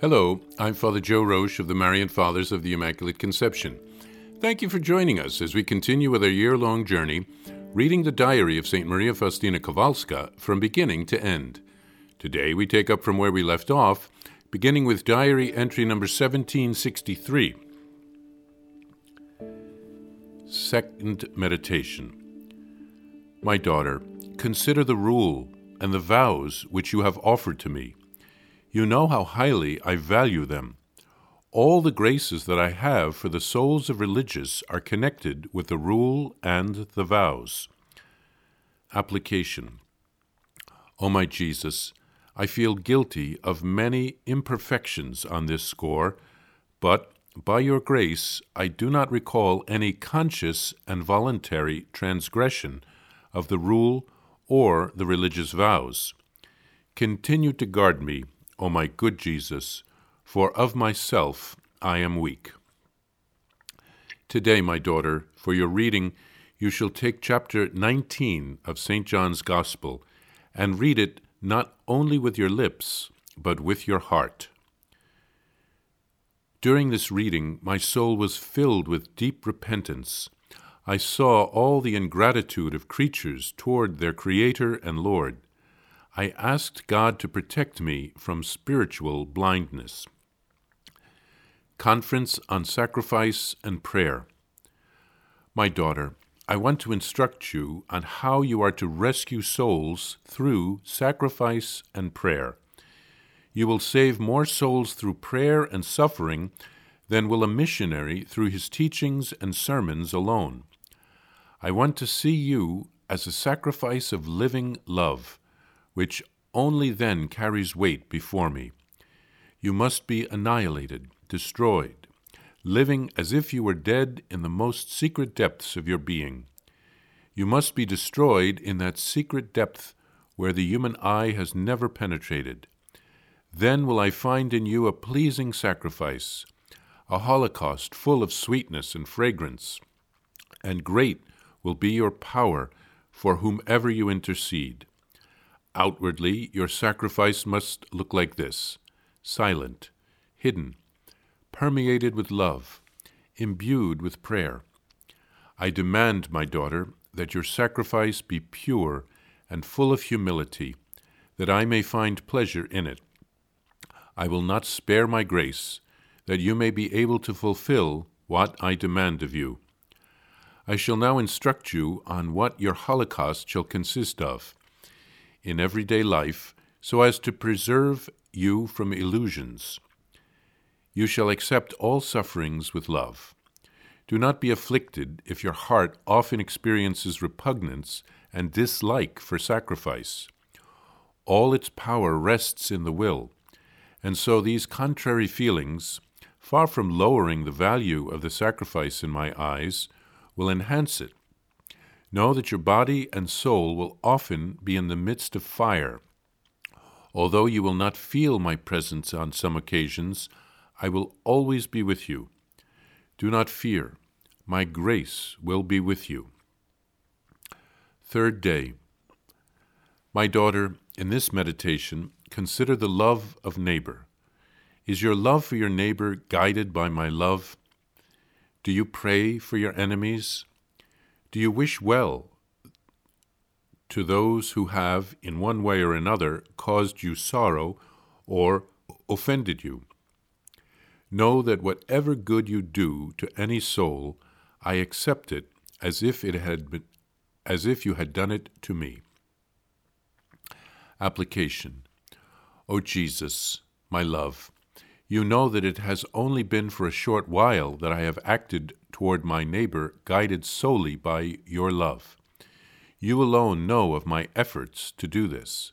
Hello, I'm Father Joe Roesch of the Marian Fathers of the Immaculate Conception. Thank you for joining us as we continue with our year long journey reading the diary of St. Maria Faustina Kowalska from beginning to end. Today we take up from where we left off, beginning with diary entry number 1763. Second meditation. My daughter, consider the rule and the vows which you have offered to me. You know how highly I value them. All the graces that I have for the souls of religious are connected with the rule and the vows. Application O my Jesus, I feel guilty of many imperfections on this score, but by your grace I do not recall any conscious and voluntary transgression of the rule or the religious vows. Continue to guard me O my good Jesus, for of myself I am weak. Today, my daughter, for your reading, you shall take chapter 19 of St. John's Gospel and read it not only with your lips, but with your heart. During this reading, my soul was filled with deep repentance. I saw all the ingratitude of creatures toward their Creator and Lord. I asked God to protect me from spiritual blindness. Conference on Sacrifice and Prayer. My daughter, I want to instruct you on how you are to rescue souls through sacrifice and prayer. You will save more souls through prayer and suffering than will a missionary through his teachings and sermons alone. I want to see you as a sacrifice of living love which only then carries weight before me. You must be annihilated, destroyed, living as if you were dead in the most secret depths of your being. You must be destroyed in that secret depth where the human eye has never penetrated. Then will I find in you a pleasing sacrifice, a holocaust full of sweetness and fragrance, and great will be your power for whomever you intercede. Outwardly, your sacrifice must look like this silent, hidden, permeated with love, imbued with prayer. I demand, my daughter, that your sacrifice be pure and full of humility, that I may find pleasure in it. I will not spare my grace, that you may be able to fulfill what I demand of you. I shall now instruct you on what your holocaust shall consist of in everyday life so as to preserve you from illusions. You shall accept all sufferings with love. Do not be afflicted if your heart often experiences repugnance and dislike for sacrifice. All its power rests in the will, and so these contrary feelings, far from lowering the value of the sacrifice in my eyes, will enhance it Know that your body and soul will often be in the midst of fire. Although you will not feel my presence on some occasions, I will always be with you. Do not fear, my grace will be with you. Third day. My daughter, in this meditation, consider the love of neighbor. Is your love for your neighbor guided by my love? Do you pray for your enemies? Do you wish well to those who have, in one way or another, caused you sorrow or offended you? Know that whatever good you do to any soul, I accept it as if it had been, as if you had done it to me. Application. O Jesus, my love, you know that it has only been for a short while that I have acted toward my neighbor guided solely by your love. You alone know of my efforts to do this.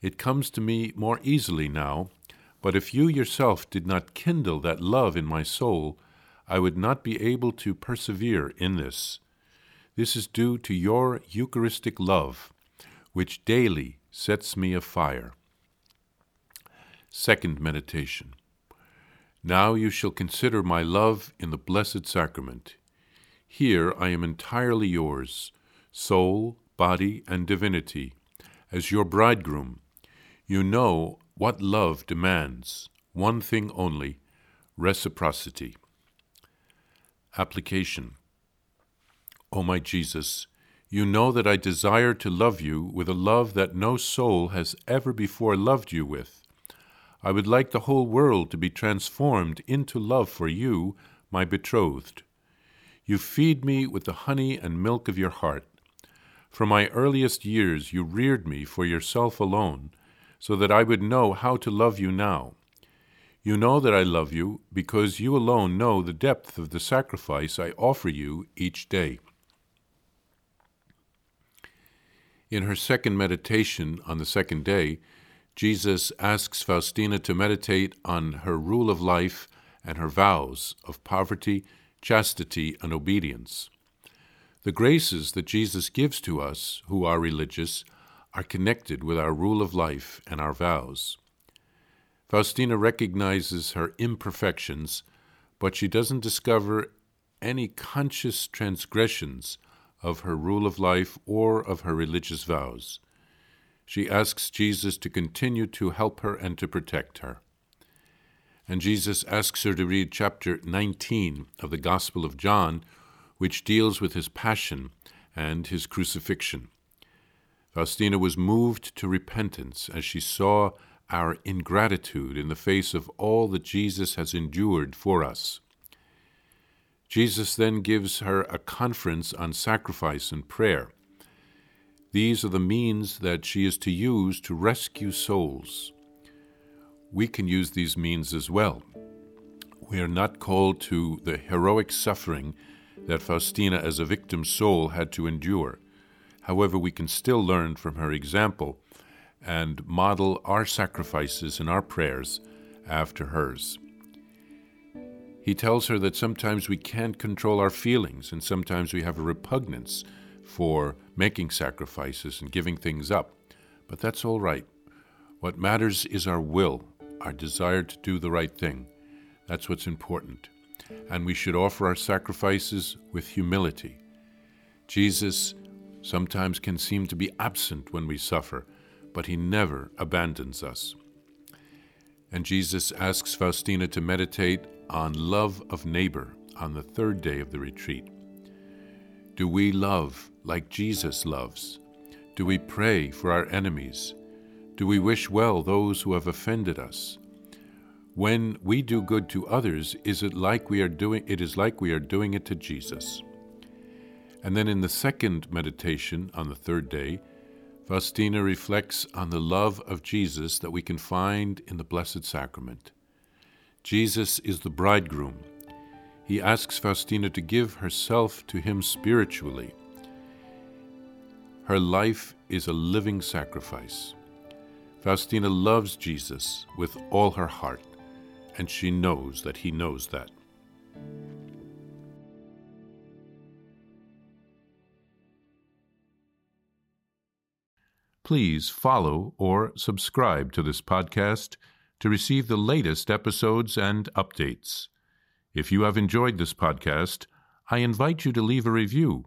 It comes to me more easily now, but if you yourself did not kindle that love in my soul, I would not be able to persevere in this. This is due to your Eucharistic love, which daily sets me afire. Second meditation. Now you shall consider my love in the Blessed Sacrament. Here I am entirely yours, soul, body, and divinity, as your bridegroom. You know what love demands, one thing only reciprocity. Application O my Jesus, you know that I desire to love you with a love that no soul has ever before loved you with. I would like the whole world to be transformed into love for you, my betrothed. You feed me with the honey and milk of your heart. From my earliest years you reared me for yourself alone, so that I would know how to love you now. You know that I love you because you alone know the depth of the sacrifice I offer you each day. In her second meditation on the second day, Jesus asks Faustina to meditate on her rule of life and her vows of poverty, chastity, and obedience. The graces that Jesus gives to us who are religious are connected with our rule of life and our vows. Faustina recognizes her imperfections, but she doesn't discover any conscious transgressions of her rule of life or of her religious vows. She asks Jesus to continue to help her and to protect her. And Jesus asks her to read chapter 19 of the Gospel of John, which deals with his passion and his crucifixion. Faustina was moved to repentance as she saw our ingratitude in the face of all that Jesus has endured for us. Jesus then gives her a conference on sacrifice and prayer. These are the means that she is to use to rescue souls. We can use these means as well. We are not called to the heroic suffering that Faustina, as a victim soul, had to endure. However, we can still learn from her example and model our sacrifices and our prayers after hers. He tells her that sometimes we can't control our feelings, and sometimes we have a repugnance for making sacrifices and giving things up. But that's all right. What matters is our will, our desire to do the right thing. That's what's important. And we should offer our sacrifices with humility. Jesus sometimes can seem to be absent when we suffer, but he never abandons us. And Jesus asks Faustina to meditate on love of neighbor on the third day of the retreat. Do we love like Jesus loves? Do we pray for our enemies? Do we wish well those who have offended us? When we do good to others, is it like we are doing it is like we are doing it to Jesus. And then in the second meditation on the third day, Faustina reflects on the love of Jesus that we can find in the Blessed Sacrament. Jesus is the bridegroom. He asks Faustina to give herself to him spiritually. Her life is a living sacrifice. Faustina loves Jesus with all her heart, and she knows that he knows that. Please follow or subscribe to this podcast to receive the latest episodes and updates. If you have enjoyed this podcast, I invite you to leave a review.